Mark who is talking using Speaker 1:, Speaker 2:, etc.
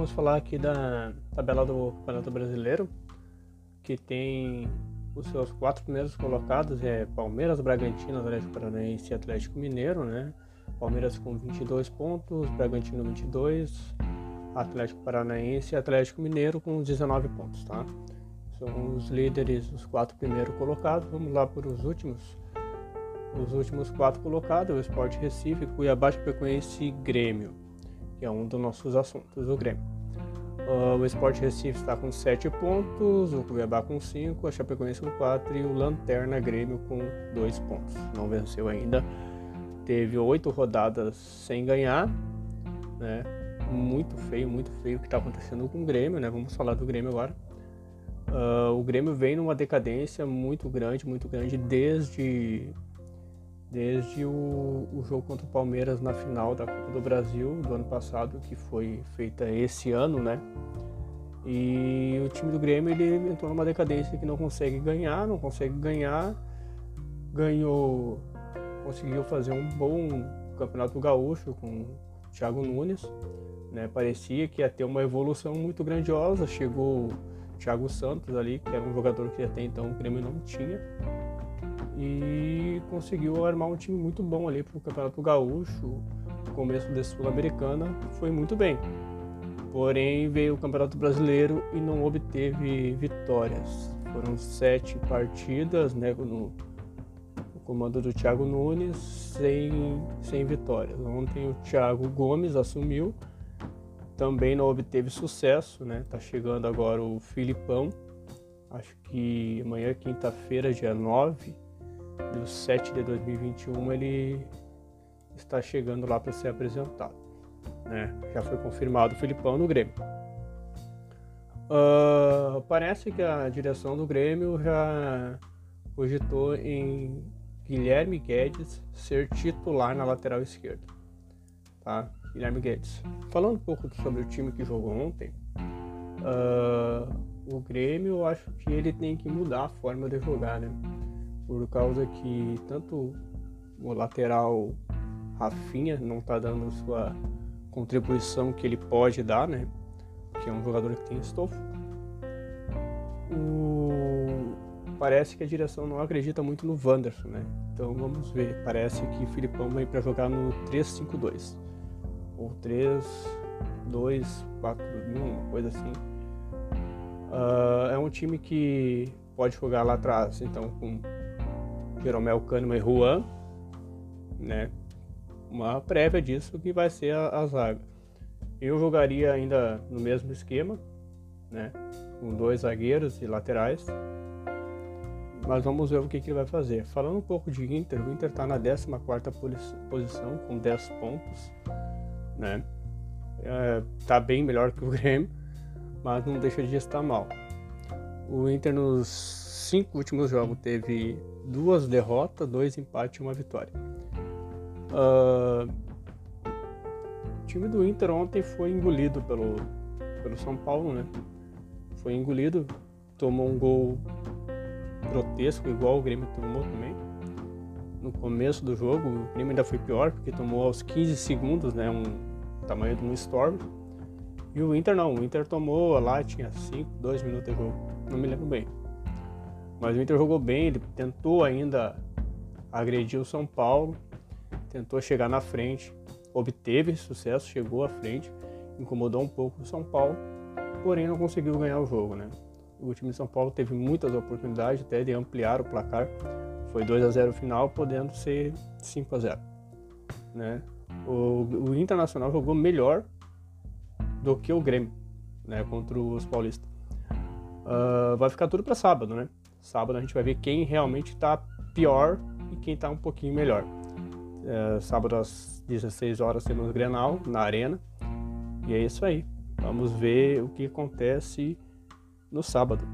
Speaker 1: vamos falar aqui da tabela do Campeonato Brasileiro, que tem os seus quatro primeiros colocados, é Palmeiras, Bragantino, Atlético Paranaense e Atlético Mineiro, né? Palmeiras com 22 pontos, Bragantino 22, Atlético Paranaense e Atlético Mineiro com 19 pontos, tá? São os líderes, os quatro primeiros colocados. Vamos lá para os últimos. Os últimos quatro colocados, o Sport Recife, Cuiabá, Chapecoense e Grêmio, que é um dos nossos assuntos, o Grêmio. Uh, o Sport Recife está com 7 pontos, o Cuiabá com 5, a Chapecoense com 4 e o Lanterna Grêmio com 2 pontos. Não venceu ainda. Teve 8 rodadas sem ganhar, né? Muito feio, muito feio o que está acontecendo com o Grêmio, né? Vamos falar do Grêmio agora. Uh, o Grêmio vem numa decadência muito grande, muito grande desde desde o, o, jogo contra o Palmeiras na final da Copa do Brasil do ano passado, que foi feita esse ano, né? E o time do Grêmio ele entrou numa decadência que não consegue ganhar, não consegue ganhar, ganhou, conseguiu fazer um bom campeonato gaúcho com o Thiago Nunes, né? Parecia que ia ter uma evolução muito grandiosa, chegou o Thiago Santos ali, que era um jogador que até então o Grêmio não tinha e conseguiu armar um time muito bom ali para o Campeonato Gaúcho. Começo da Sul-Americana foi muito bem. Porém, veio o Campeonato Brasileiro e não obteve vitórias. Foram sete partidas né, no, no comando do Thiago Nunes sem, sem vitórias. Ontem o Thiago Gomes assumiu, também não obteve sucesso. Né? Tá chegando agora o Filipão. Acho que amanhã, quinta-feira, dia 9, do 7 de 2021 ele está chegando lá para ser apresentado. Né? Já foi confirmado o Filipão no Grêmio. Uh, parece que a direção do Grêmio já cogitou em Guilherme Guedes ser titular na lateral esquerda. Tá? Guilherme Guedes. Falando um pouco sobre o time que jogou ontem, uh, o Grêmio eu acho que ele tem que mudar a forma de jogar, né? Por causa que tanto o lateral Rafinha não está dando sua contribuição que ele pode dar, né? Que é um jogador que tem estofo. O... Parece que a direção não acredita muito no Wanderson, né? Então vamos ver. Parece que o Filipão vem para jogar no 3-5-2 ou 3-2-4-1, uma coisa assim. Uh, é um time que pode jogar lá atrás, então com Jeromel Kahneman e Juan, né? Uma prévia disso que vai ser a, a zaga. Eu jogaria ainda no mesmo esquema, né? Com dois zagueiros e laterais. Mas vamos ver o que, que ele vai fazer. Falando um pouco de Inter, o Inter está na 14 posição com 10 pontos, né? É, tá bem melhor que o Grêmio, mas não deixa de estar mal. O Inter nos cinco últimos jogos teve duas derrotas, dois empates e uma vitória. Uh, o time do Inter ontem foi engolido pelo, pelo São Paulo, né? Foi engolido, tomou um gol grotesco, igual o Grêmio tomou também. No começo do jogo, o Grêmio ainda foi pior, porque tomou aos 15 segundos, né? Um tamanho de um Storm. E o Inter não, o Inter tomou lá, tinha 5, 2 minutos de jogo, não me lembro bem. Mas o Inter jogou bem, ele tentou ainda agredir o São Paulo, tentou chegar na frente, obteve sucesso, chegou à frente, incomodou um pouco o São Paulo, porém não conseguiu ganhar o jogo, né? O time de São Paulo teve muitas oportunidades até de ampliar o placar, foi 2 a 0 final, podendo ser 5 a 0, né? O, o Internacional jogou melhor do que o Grêmio, né, contra os paulistas. Uh, vai ficar tudo para sábado, né? Sábado a gente vai ver quem realmente está pior e quem está um pouquinho melhor. É, sábado às 16 horas temos Grenal na Arena. E é isso aí. Vamos ver o que acontece no sábado.